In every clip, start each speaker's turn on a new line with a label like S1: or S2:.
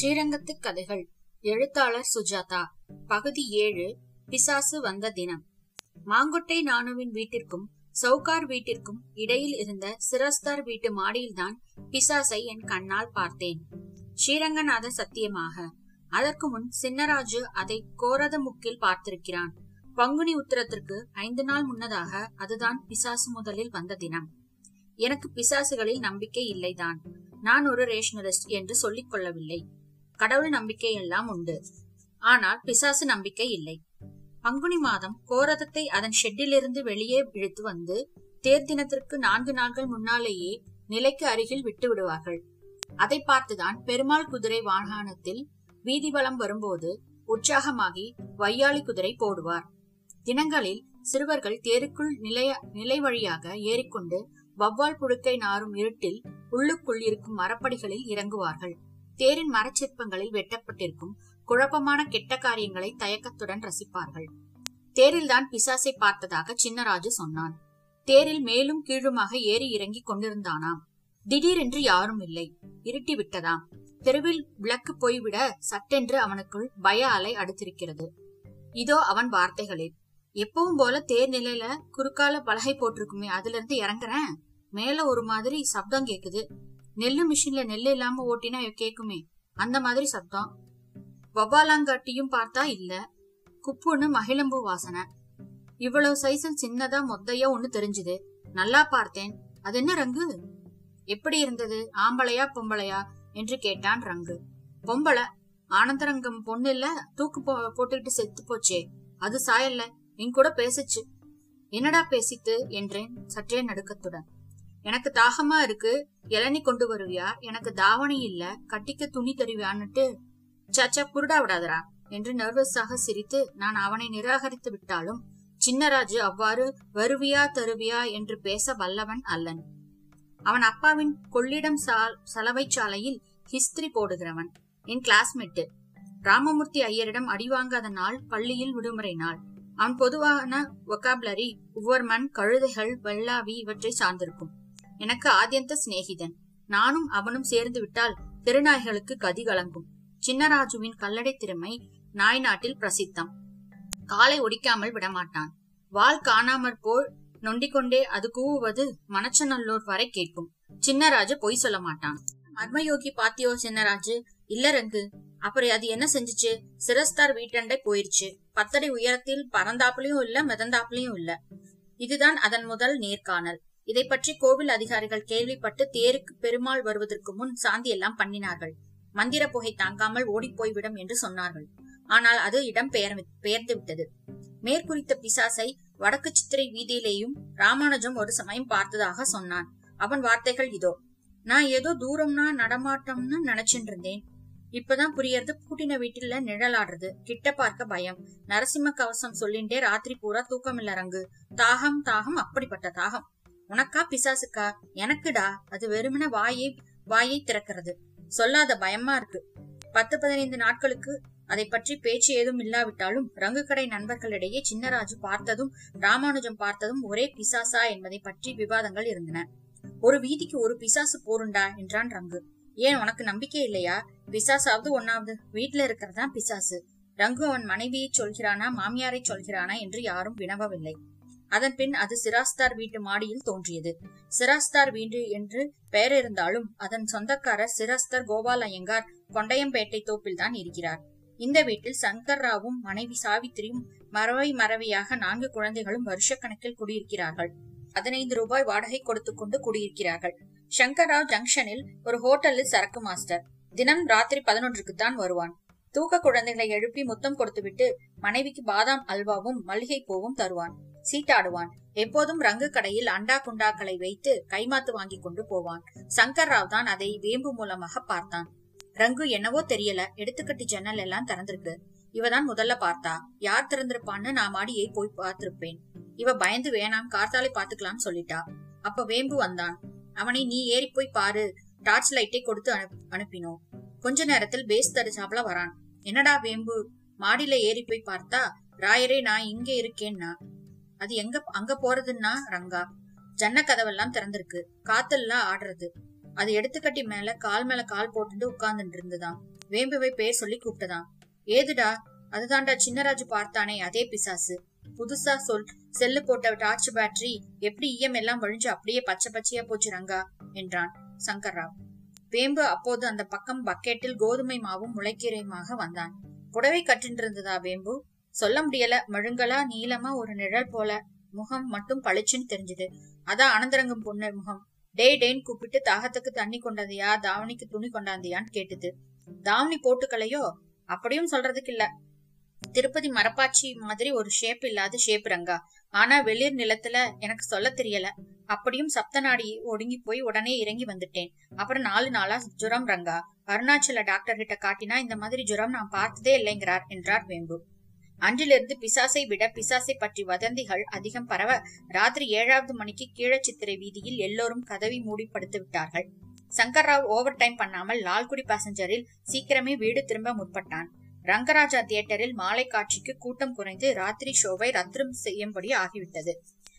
S1: ஸ்ரீரங்கத்து கதைகள். எழுத்தாளர் சுஜாதா. பகுதி ஏழு. பிசாசு வந்த தினம். மாங்கொட்டை நானுவின் வீட்டிற்கும் சவுகார் வீட்டிற்கும் இடையில் இருந்த சிரஸ்தார் வீட்டு மாடியில்தான் பிசாசை என் கண்ணால் பார்த்தேன். ஸ்ரீரங்கநாத சத்தியமாக. அதற்கு முன் சின்னராஜு அதை கோரத முக்கில் பார்த்திருக்கிறான். பங்குனி உத்தரத்திற்கு ஐந்து நாள் முன்னதாக அதுதான் பிசாசு முதலில் வந்த தினம். எனக்கு பிசாசுகளில் நம்பிக்கை இல்லைதான். நான் ஒரு ரேஷனலிஸ்ட் என்று சொல்லிக் கொள்ளவில்லை. கடவுள் நம்பிக்கை எல்லாம் உண்டு. ஆனால் பிசாசு நம்பிக்கை இல்லை. பங்குனி மாதம் கோரதத்தை அதன் ஷெட்டிலிருந்து வெளியே இழுத்து வந்து தேர் தினத்திற்கு நான்கு நாட்கள் முன்னாலேயே நிலைக்கு அருகில் விட்டு விடுவார்கள். அதை பார்த்துதான் பெருமாள் குதிரை வாகனத்தில் வீதி வலம் வரும்போது உற்சாகமாகி வையாளி குதிரை போடுவார். தினங்களில் சிறுவர்கள் தேருக்குள் நிலைய நிலை வழியாக ஏறிக்கொண்டு வவ்வால் புழுக்கை நாரும் இருட்டில் உள்ளுக்குள் இருக்கும் மரப்படிகளில் இறங்குவார்கள். தேரின் மரச்சிற்பங்களில் வெட்டப்பட்டிருக்கும் குழப்பமான கெட்ட காரியங்களை தயக்கத்துடன் ரசிப்பார்கள். தேரில்தான் பிசாசை பார்த்ததாக சின்னராஜு சொன்னான். தேரில் மேலும் கீழுமாக ஏறி இறங்கி கொண்டிருந்தானாம். திடீரென்று யாரும் இல்லை. இருட்டி விட்டதாம் தெருவில் விளக்கு போய்விட சட்டென்று அவனுக்குள் பய அலை அடுத்திருக்கிறது. இதோ அவன் வார்த்தைகளில் எப்பவும் போல தேர் நிலையில குறுக்கால பலகை போட்டிருக்குமே அதுல இருந்து இறங்குறேன். மேல ஒரு மாதிரி சப்தம் கேக்குது. நெல்லு மிஷின்ல நெல்லு இல்லாம ஓட்டினா கேக்குமே. அந்த மாதிரி சத்தம். வவ்வாலாங்காட்டியும் பார்த்தா இல்ல. குப்புன்னு மகிழம்பூ வாசனை. இவ்வளவு சைஸில் சின்னதா மொத்தையா ஒண்ணு தெரிஞ்சுது. நல்லா பார்த்தேன். அது என்ன ரங்கு? எப்படி இருந்தது? ஆம்பளையா பொம்பளையா? என்று கேட்டான் ரங்கு. பொம்பளை. ஆனந்தரங்கம் பொண்ணு இல்ல. தூக்கு போ போட்டுக்கிட்டு செத்து போச்சே. அது சாயல்ல. என் கூட பேசுச்சு. என்னடா பேசித்து? என்றேன் சற்றே நடுக்கத்துடன். எனக்கு தாகமா இருக்கு. இளநி கொண்டு வருவியா? எனக்கு தாவணி இல்ல. கட்டிக்க துணி தருவியான்னுட்டு சச்சா புருடா விடாதரா என்று நர்வஸாக சிரித்து நான் அவனை நிராகரித்து விட்டாலும் சின்னராஜு அவ்வாறு வருவியா தருவியா என்று பேச வல்லவன் அல்லன். அவன் அப்பாவின் கொள்ளிடம் சலவை சாலையில் ஹிஸ்திரி போடுகிறவன் என் கிளாஸ்மேட்டு ராமமூர்த்தி ஐயரிடம் அடிவாங்காத நாள் பள்ளியில் விடுமுறை நாள். அவன் பொதுவான ஒகாபுலரி உவர்மன் கழுதைகள் வெள்ளாவி இவற்றை சார்ந்திருக்கும். எனக்கு ஆதியந்த சிநேகிதன். நானும் அவனும் சேர்ந்து விட்டால் திருநாய்களுக்கு கதி கலங்கும். சின்னராஜுவின் கல்லடை திறமை நாய் நாட்டில் பிரசித்தம். காலை ஒடிக்காமல் விடமாட்டான். வால் காணாமற் போல் நொண்டிக்கொண்டே அது கூவுவது மணச்சநல்லூர் வரை கேட்கும். சின்னராஜு பொய் சொல்ல மாட்டான். மர்மயோகி பாத்தியோ சின்னராஜு இல்ல ரங்கு அப்புறம் அது என்ன செஞ்சுச்சு? சிரஸ்தார் வீட்டண்டை போயிருச்சு. பத்தடி உயரத்தில் பறந்தாப்புலயும் இல்ல மிதந்தாப்புலயும் இல்ல. இதுதான் அதன் முதல் நேர்காணல். இதை பற்றி கோவில் அதிகாரிகள் கேள்விப்பட்டு தேருக்கு பெருமாள் வருவதற்கு முன் சாந்தி எல்லாம் பண்ணினார்கள். மந்திர புகை தாங்காமல் ஓடிப்போய்விடும் என்று சொன்னார்கள். ஆனால் அது இடம் பெயர் பெயர்ந்து விட்டது. மேற்குறித்த பிசாசை வடக்கு சித்திரை வீதியிலேயும் ராமானுஜம் ஒரு சமயம் பார்த்ததாக சொன்னான். அவன் வார்த்தைகள் இதோ. நான் ஏதோ தூரம்னா நடமாட்டம்னு நினைச்சிட்டு இருந்தேன் இப்பதான் புரியறது பூட்டின வீட்டுல நிழலாடுறது. கிட்ட பார்க்க பயம். நரசிம்ம கவசம் சொல்லிண்டே ராத்திரி பூரா தூக்கம் இல்ல ரங்கு. தாகம் தாகம் அப்படிப்பட்ட தாகம். உனக்கா பிசாசுக்கா? எனக்குடா. அது வெறுமன வாயை வாயை திறக்கிறது. சொல்லாத பயமா இருக்கு. பத்து பதினைந்து நாட்களுக்கு அதை பற்றி பேச்சு ஏதும் இல்லாவிட்டாலும் ரங்கு கடை நண்பர்களிடையே சின்னராஜு பார்த்ததும் ராமானுஜம் பார்த்ததும் ஒரே பிசாசா என்பதை பற்றி விவாதங்கள் இருந்தன. ஒரு வீதிக்கு ஒரு பிசாசு போருண்டா? என்றான் ரங்கு. ஏன் உனக்கு நம்பிக்கை இல்லையா? பிசாசாவது ஒன்னாவது வீட்டுல இருக்கிறதா பிசாசு. ரங்கு அவன் மனைவியை சொல்கிறானா மாமியாரை சொல்கிறானா என்று யாரும் வினவவில்லை. அதன் பின் அது சிராஸ்தார் வீட்டு மாடியில் தோன்றியது. சிராஸ்தார் வீடு என்று பெயர் இருந்தாலும் அதன் சொந்தக்காரர் சிராஸ்தர் கோபால் ஐயங்கார் கொண்டையம்பேட்டை தோப்பில் தான் இருக்கிறார். இந்த வீட்டில் சங்கர் ராவும் மனைவி சாவித்திரியும் மறவை மறவையாக நான்கு குழந்தைகளும் வருஷக்கணக்கில் குடியிருக்கிறார்கள். பதினைந்து ரூபாய் வாடகை கொடுத்து கொண்டு குடியிருக்கிறார்கள். சங்கர்ராவ் ஜங்ஷனில் ஒரு ஹோட்டலில் சரக்கு மாஸ்டர். தினம் ராத்திரி பதினொன்றுக்கு தான் வருவான். தூக்க குழந்தைகளை எழுப்பி முத்தம் கொடுத்துவிட்டு மனைவிக்கு பாதாம் அல்வாவும் மல்லிகை பூவும் தருவான். சீட்டாடுவான். எப்போதும் ரங்கு கடையில் அண்டா குண்டாக்களை வைத்து கைமாத்து வாங்கி கொண்டு போவான். சங்கர் ராவ் தான் அதை வேம்பு மூலமாக பார்த்தான். ரங்கு என்னவோ தெரியல. எடுத்துக்கட்டி ஜன்னல் எல்லாம் திறந்திருக்கு. இவதான் முதல்ல பார்த்தா. யார் திறந்திருப்பான்னு நான் மாடியை போய் பார்த்திருப்பேன். இவ பயந்து வேணாம் கார்த்தாலே பாத்துக்கலாம்னு சொல்லிட்டா. அப்ப வேம்பு வந்தான். அவனை நீ ஏறி போய் பாரு. டார்ச் லைட்டை கொடுத்து அனுப்பினோம். கொஞ்ச நேரத்தில் பேஸ் தரிசாப்ல வரான். என்னடா வேம்பு? மாடியில ஏறி போய் பார்த்தா ராயரே நான் இங்க இருக்கேன்னா? அது எங்க அங்க போறதுன்னா ரங்கா. ஜன்ன கதவெல்லாம் திறந்திருக்கு. காத்தெல்லாம் ஆடுறது. அது எடுத்துக்கட்டி மேல கால் மேல கால் போட்டுட்டு உட்கார்ந்துட்டு இருந்துதான் வேம்புவை பேர் சொல்லி கூப்பிட்டதான். ஏதுடா? அதுதான்டா சின்னராஜு பார்த்தானே அதே பிசாசு. புதுசா சொல் செல்லு போட்ட டார்ச் பேட்டரி எப்படி ஈயம் எல்லாம் வழிஞ்சு அப்படியே பச்சை பச்சையா போச்சு ரங்கா என்றான் சங்கர்ராவ். வேம்பு அப்போது அந்த பக்கம் பக்கெட்டில் கோதுமை மாவும் முளைக்கீரையுமாக வந்தான். புடவை கட்டின்றிருந்ததா வேம்பு? சொல்ல முடியல. மழுங்கலா நீளமா ஒரு நிழல் போல முகம் மட்டும் பளிச்சுன்னு தெரிஞ்சது. அதான் அனந்தரங்கம் பொண்ணு முகம். டே டேன்னு கூப்பிட்டு தாகத்துக்கு தண்ணி கொண்டாந்தியா தாவணிக்கு துணி கொண்டாந்தியான்னு கேட்டுது. தாவணி போட்டுக்கலையோ? அப்படியும் சொல்றதுக்கு இல்ல திருப்பதி மரப்பாச்சி மாதிரி ஒரு ஷேப் இல்லாத ஷேப் ரங்கா. ஆனா வெளிர் நிலத்துல எனக்கு சொல்ல தெரியல. அப்படியும் சப்த நாடி ஒடுங்கி போய் உடனே இறங்கி வந்துட்டேன். அப்புறம் நாலு நாளா ஜுரம் ரங்கா. அருணாச்சல டாக்டர் கிட்ட காட்டினா இந்த மாதிரி ஜுரம் நான் பார்த்ததே இல்லைங்கிறார் என்றார் வேம்பு. அன்றிலிருந்து பிசாசை விட பிசாசை பற்றி வதந்திகள் அதிகம் பரவ ராத்திரி ஏழாவது மணிக்கு கீழச்சித்திரை வீதியில் எல்லோரும் கதவி மூடி படுத்து விட்டார்கள். சங்கர்ராவ் ஓவர் டைம் பண்ணாமல் லால்குடி பாசஞ்சரில் சீக்கிரமே வீடு திரும்ப முற்பட்டான். ரங்கராஜா தியேட்டரில் மாலை காட்சிக்கு கூட்டம் குறைந்து ராத்திரி ஷோவை ரத்திரம் செய்யும்படி ஆகிவிட்டது.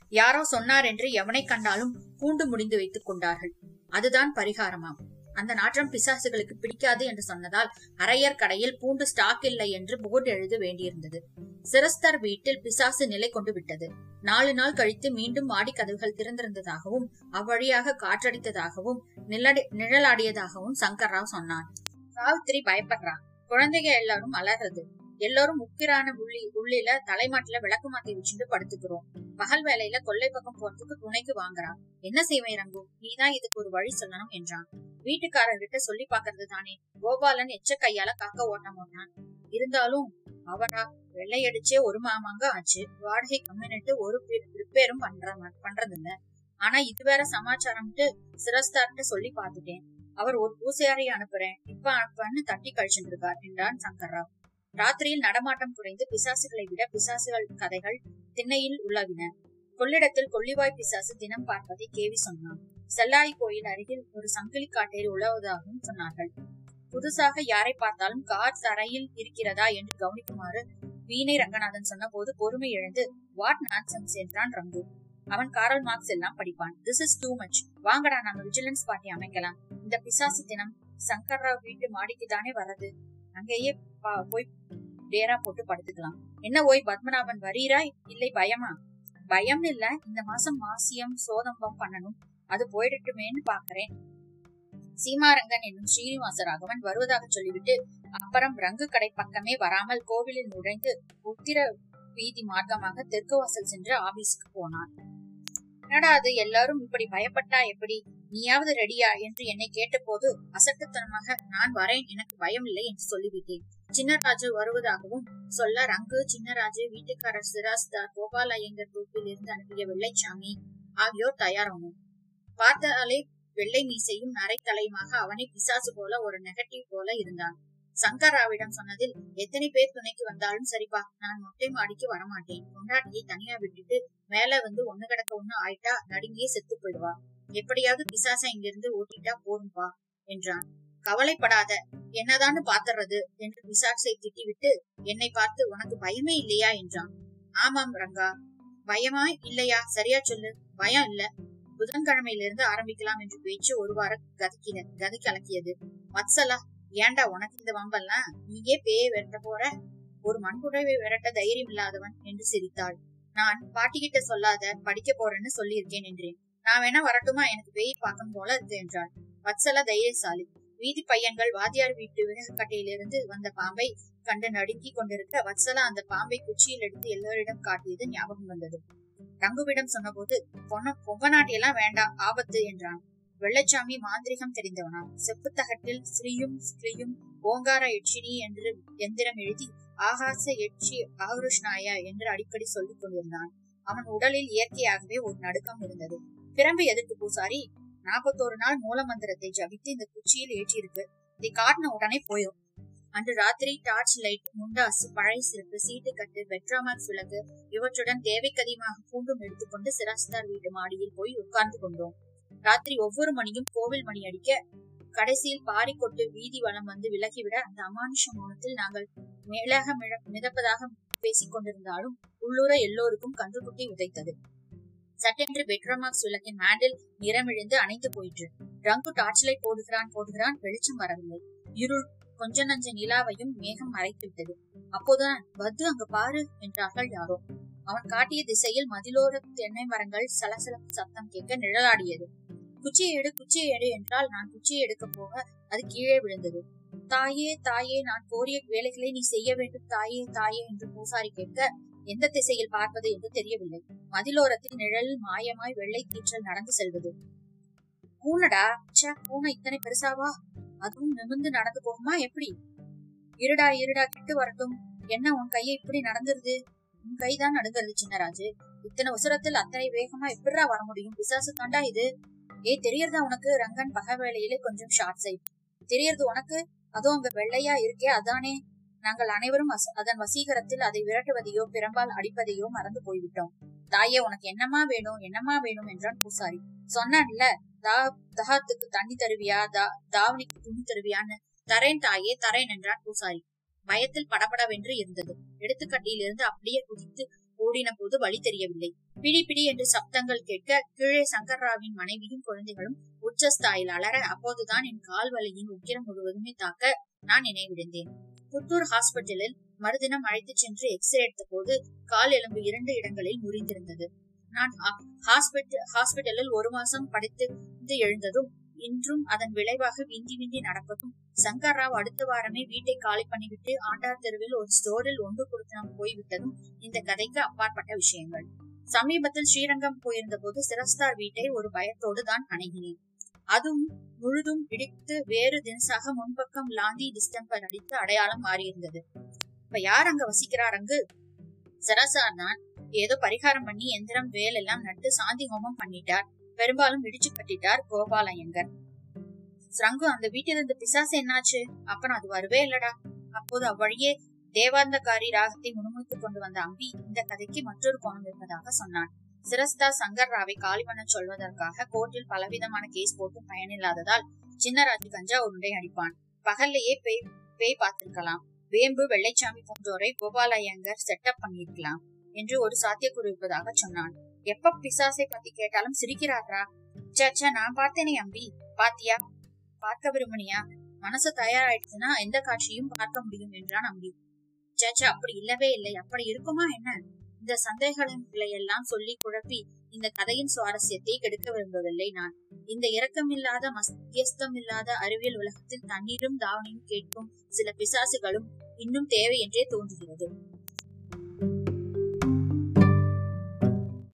S1: யாரோ சொன்னார் என்று எவனை கண்டாலும் பூண்டு முடிந்து வைத்துக் கொண்டார்கள். அதுதான் பரிகாரமாம். அந்த நாற்றம் பிசாசுகளுக்கு பிடிக்காது என்று சொன்னதால் அரையர் கடையில் பூண்டு ஸ்டாக் இல்லை என்று போர்டு எழுத வேண்டியிருந்தது. சிரஸ்தர் வீட்டில் பிசாசு நிலை கொண்டு விட்டது. நாலு நாள் கழித்து மீண்டும் மாடி கதவுகள் திறந்திருந்ததாகவும் அவ்வழியாக காற்றடித்ததாகவும் நிழடி நிழலாடியதாகவும் சங்கர்ராவ் சொன்னான். சாவித்திரி பயப்படுறான். குழந்தைங்க எல்லாரும் அலறது. எல்லாரும் உக்கிரான உள்ளி உள்ளில தலைமாட்டில விளக்கு மாத்தி வச்சுட்டு படுத்துக்கிறோம். பகல் வேலையில கொள்ளை பக்கம் போறதுக்கு துணைக்கு வாங்குறான் என்ன செய்வேன் ரங்கு? நீதான் இதுக்கு ஒரு வழி சொல்லணும் என்றான். வீட்டுக்காரர்கிட்ட சொல்லி பாக்குறது தானே. கோபாலன் எச்ச கையால காக்க ஓட்டம் ஓட்டான் இருந்தாலும் அவனா? வெள்ளையடிச்சே ஒரு மாமாங்க ஆச்சு. வாடகை கம்மின்ட்டு ஒரு ரிப்பேரும் பண்ற பண்றது இல்ல ஆனா இது வேற சமாச்சாரம்ட்டு சிரஸ்தார்கிட்ட சொல்லி பாத்துட்டேன் அவர் ஒரு பூசையாரை அனுப்புறேன். இப்ப அனுப்பன்னு தட்டி கழிச்சுட்டு இருக்கார் என்றான் சங்கர்ராவ். ராத்திரியில் நடமாட்டம் குறைந்து பிசாசுகளை விட பிசாசுகள் கதைகள் திண்ணையில் உலவின. கொள்ளிடத்தில் கொள்ளிவாய் பிசாசு தினம் பார்ப்பதை கேவி சொன்னான். செல்லாய் கோயில் அருகில் ஒரு சங்கிலி காட்டேரி உழவுவதாகவும் சொன்னார்கள். புதுசாக யாரை பார்த்தாலும் கார் தரையில் இருக்கிறதா என்று கவனிக்குமாறு வீணை ரங்கநாதன் சொன்ன போது பொறுமை இழந்து வாட் நான்சன்ஸ் என்றான் ரங்கு. அவன் காரல் மார்க்ஸ் எல்லாம் படிப்பான். திஸ் இஸ் டூ மச் வாங்கடா நாங்க விஜிலன்ஸ் பார்ட்டி அமைக்கலாம். இந்த பிசாசு தினம் சங்கர்ராவ் வீட்டு மாடிக்கு தானே வர்றது. அங்கேயே போய் டேரா போட்டு படுத்துக்கலாம். என்ன ஓய் பத்மநாபன் வரீராய் இல்லை பயமா? பயம் இல்ல இந்த மாசம் மாசியம் சோதம்பம் பண்ணணும். அது போயிடட்டுமேன்னு பாக்குறேன். சீமாரங்கன் என்னும் ஸ்ரீனிவாச ராகவன் வருவதாக சொல்லிவிட்டு அப்புறம் ரங்கு கடை பக்கமே வராமல் கோவிலில் நுழைந்து உத்திர வீதி மார்க்கமாக தெற்கு வாசல் சென்று ஆபீஸ்க்கு போனான். என்னடா அது? எல்லாரும் இப்படி பயப்பட்டா எப்படி? நீயாவது ரெடியா என்று என்னை கேட்டபோது அசட்டுத்தனமாக நான் வரேன் எனக்கு பயம் இல்லை என்று சொல்லிவிட்டேன். சின்னராஜு வருவதாகவும் சொல்ல ரங்கு சின்னராஜு வீட்டுக்காரர் சிராஸ்தார் கோபால ஐயங்கர் தோப்பில் இருந்து அனுப்பிய வெள்ளைச்சாமி ஆகியோர் தயாரானோம். பார்த்தாலே வெள்ளை மீசையும் நரைத்தலையுமாக அவனை பிசாசு போல ஒரு நெகட்டிவ் போல இருந்தான். சங்கராவிடம் சொன்னதில் எத்தனை பேர் துணைக்கு வந்தாலும் சரிப்பா நான் மொட்டை மாடிக்கு வரமாட்டேன். கொண்டாட்டியை தனியா விட்டுட்டு மேல வந்து ஒண்ணு கிடக்க ஒண்ணு ஆயிட்டா நடுங்கியே செத்து போயிடுவா. எப்படியாவது பிசாசா இங்கிருந்து ஓட்டிட்டா போரும்பா என்றான். கவலைப்படாத என்னதான்னு பாத்துறது என்று பிசாசை திட்டிவிட்டு என்னை பார்த்து உனக்கு பயமே இல்லையா? என்றான். ஆமாம் ரங்கா. பயமா? இல்லையா? சரியா சொல்லு. பயம் இல்ல. புதன்கிழமையிலிருந்து ஆரம்பிக்கலாம் என்று பேச்சு ஒரு வாரம் கதக்கின கதை கலக்கியது வத்சலா ஏண்டா உனக்கு இந்த வம்பெல்லாம்? நீயே பேய விரட்ட போற? ஒரு மண்புடவை விரட்ட தைரியம் இல்லாதவன் என்று சிரித்தாள். நான் பாட்டிக்கிட்ட சொல்லாத படிக்க போறேன்னு சொல்லியிருக்கேன் என்றேன். நான் வேணா வரட்டுமா? எனக்கு பேய் பார்க்கும் போல இருந்து என்றாள். வத்சல தைரியசாலி. வீதி பையன்கள் வாத்தியார் வீட்டு விறகுக்கட்டையிலிருந்து வந்த பாம்பை கண்டு நடுங்கி கொண்டிருக்க வத்சலா அந்த பாம்பை குச்சியில் எடுத்து எல்லோரிடம் காட்டியது ஞாபகம் வந்தது. தங்குவிடம் சொன்னபோது பொன்ன பொங்கநாட்டியெல்லாம் வேண்டாம் ஆபத்து என்றான். வெள்ளச்சாமி மாந்திரிகம் தெரிந்தவனா செப்பு தகட்டில் ஸ்ரீயும் ஸ்ரீயும் ஓங்கார எட்சினி என்று எந்திரம் எழுதி ஆகாச எட்சி ஆகருஷ்ணாயா என்று அடிக்கடி சொல்லிக் கொண்டிருந்தான். அவன் உடலில் இயற்கையாகவே ஒரு நடுக்கம் இருந்தது. பிரம்பு எதுக்கு பூசாரி நாற்பத்தோரு நாள் மூல மந்திரத்தை ஜபித்து இந்த குச்சியில் ஏற்றியிருக்கு. இதை காட்டின உடனே போயும். அன்று ராத்திரி டார்ச் லைட் முண்டாசு பழைய சிறப்பு சீட்டு கட்டு பெட்ராமாக்ஸ் விளக்கு இவற்றுடன் தேவைக்கதிகமாக பூண்டும் எடுத்துக்கொண்டு சிராஸ்தார் வீட்டு மாடியில் போய் உட்கார்ந்து கொண்டோம். ராத்திரி ஒவ்வொரு மணியும் கோவில் மணி அடிக்க கடைசியில் பாரி கொட்டு வீதி வளம் வந்து விலகிவிட அந்த அமானுஷ மௌனத்தில் நாங்கள் மேலாக மிதப்பதாக பேசிக் கொண்டிருந்தாலும் உள்ளூர எல்லோருக்கும் கன்றுக்குட்டி உதைத்தது. சட்டென்று பெட்ரோமாக்ஸ் சுலக்கின் மேண்டில் நிறமிழிந்து அணைந்து போயிற்று. ரங்கு டார்ச் லைட் போடுகிறான் போடுகிறான் வெளிச்சம் வரவில்லை. இருள் கொஞ்ச நஞ்ச நிலாவையும் மேகம் மறைத்து விட்டது அப்போதான் பத்து அங்கு பாரு என்றார்கள் யாரோ. அவன் காட்டிய திசையில் மதிலோர தென்னை மரங்கள் சலசலப்பு சத்தம் கேட்க நிழலாடியது. குச்சியை எடு குச்சியை எடு என்றால் நான் குச்சியை எடுக்க போக அது கீழே விழுந்தது. தாயே தாயே நான் கோரிய வேலைகளை நீ செய்ய வேண்டும் தாயே தாயே என்று பூசாரி கேட்க எந்த திசையில் பார்ப்பது என்று தெரியவில்லை. மதிலோரத்தில் நிழலில் மாயமாய் வெள்ளை தீற்றல் நடந்து செல்வது. பூனடா சே பூனை இத்தனை பெருசாவா அதுவும் நிமிர்ந்து நடந்து போகுமா எப்படி? இருடா இருடா கிட்டு வரட்டும். என்ன உன் கையை இப்படி நடந்துருது? உன் கைதான் நடுங்கிறது சின்னராஜு. இத்தனை உசரத்தில் அத்தனை வேகமா எப்படிடா வர முடியும்? பிசாசு தாண்டா இது. ஏய் தெரியறதா உனக்கு? ரங்கன் பக வேலையிலே கொஞ்சம் ஷார்ட் சைட் தெரியறது உனக்கு? அதுவும் அங்க வெள்ளையா இருக்கே அதானே. நாங்கள் அனைவரும் அதன் வசீகரத்தில் அதை விரட்டுவதையோ பிறம்பால் அடிப்பதையோ மறந்து போய்விட்டோம். தாயே உனக்கு என்னமா வேணும்? என்னமா வேணும்? என்றான் பூசாரி. சொன்னான்ல தா தகாத்துக்கு தண்ணி தருவியா? தா தாவணிக்கு துணி தருவியான்னு. தரேன் தாயே தரேன் என்றான் பூசாரி. பயத்தில் படபடவென்று இருந்தது. எடுத்துக்கட்டியிலிருந்து அப்படியே குதித்து ஓடின போது வழி தெரியவில்லை. பிடி பிடி என்று சப்தங்கள் கேட்க கீழே சங்கர்ராவின் மனைவியும் குழந்தைகளும் உச்சஸ்தாயில் அலற அப்போதுதான் என் கால் வலியின் உக்கிரம் முழுவதுமே தாக்க நான் நினைவிடுந்தேன் புத்தூர் ஹாஸ்பிட்டலில் மறுதினம் அழைத்துச் சென்று எக்ஸ்ரே எடுத்த போது கால் எலும்பு இரண்டு இடங்களில் முறிந்திருந்தது. நான் ஹாஸ்பிட்டல் ஹாஸ்பிட்டலில் ஒரு மாசம் படித்து எழுந்ததும் இன்றும் அதன் விளைவாக விந்தி விந்தி நடப்பதும் சங்கர் ராவ் அடுத்த வாரமே வீட்டை காலி பண்ணிவிட்டு ஆண்டார் தெருவில் ஒரு ஸ்டோரில் ஒன்று கொடுத்து நாம் போய்விட்டதும் இந்த கதைக்கு அப்பாற்பட்ட விஷயங்கள். சமீபத்தில் ஸ்ரீரங்கம் போயிருந்த போது சிரஸ்தார் வீட்டை ஒரு பயத்தோடு தான் அணுகினேன். அதுவும் முழுதும் இடித்து வேறு தினசாக முன்பக்கம் லாந்தி டிஸ்டம்பர் அடித்து அடையாளம் மாறியிருந்தது. இப்ப யார் அங்க வசிக்கிறார் அங்கு? சராசார் தான் ஏதோ பரிகாரம் பண்ணி எந்திரம் வேல் எல்லாம் நட்டு சாந்தி ஹோமம் பண்ணிட்டார். பெரும்பாலும் இடிச்சு கட்டிட்டார் கோபாலயங்கர். ஸ்ரங்கு அந்த வீட்டிலிருந்து இருந்த பிசாசு என்னாச்சு? அப்புறம் அது வரவே இல்லடா. அப்போது அவ்வழியே தேவாந்தகாரி ராகத்தை முணுமுணுத்துக் கொண்டு வந்த அம்பி இந்த கதைக்கு மற்றொரு கோணம் இருப்பதாக சொன்னான். சிரஸ்தா சங்கர் ராவை காலி பண்ண சொல்வதற்காக கோர்ட்டில் பலவிதமான கேஸ் போட்டு பயனில்லாததால் சின்னராஜு கஞ்சா உருண்டை அடிப்பான். பகல்லையே பேய் பேய் பார்த்திருக்கலாம். வேம்பு வெள்ளைச்சாமி போன்றோரை கோபாலயங்கர் செட்டப் பண்ணியிருக்கலாம் என்று ஒரு சாத்தியக்கூறு இருப்பதாக சொன்னான். எப்ப பிசாசை பத்தி கேட்டாலும் சிரிக்கிறாரா சச்சா நான் பார்த்தேனே அம்பி. பாத்தியா? பார்க்க விரும்பினியா? மனசு தயாராயிடுச்சுன்னா எந்த காட்சியும் பார்க்க முடியும் என்றான் அம்பி. சச்சா அப்படி இல்லவே இல்லை. அப்படி இருக்குமா என்ன? இந்த சந்தேகங்களை எல்லாம் சொல்லி குழப்பி இந்த கதையின் சுவாரஸ்யத்தை கெடுக்க விரும்பவில்லை நான். இந்த இரக்கமில்லாத மத்தியஸ்தமில்லாத அறிவியல் உலகத்தில் தண்ணீரும் தாவணியும் கேட்கும் சில பிசாசுகளும் இன்னும் தேவை என்றே தோன்றுகிறது.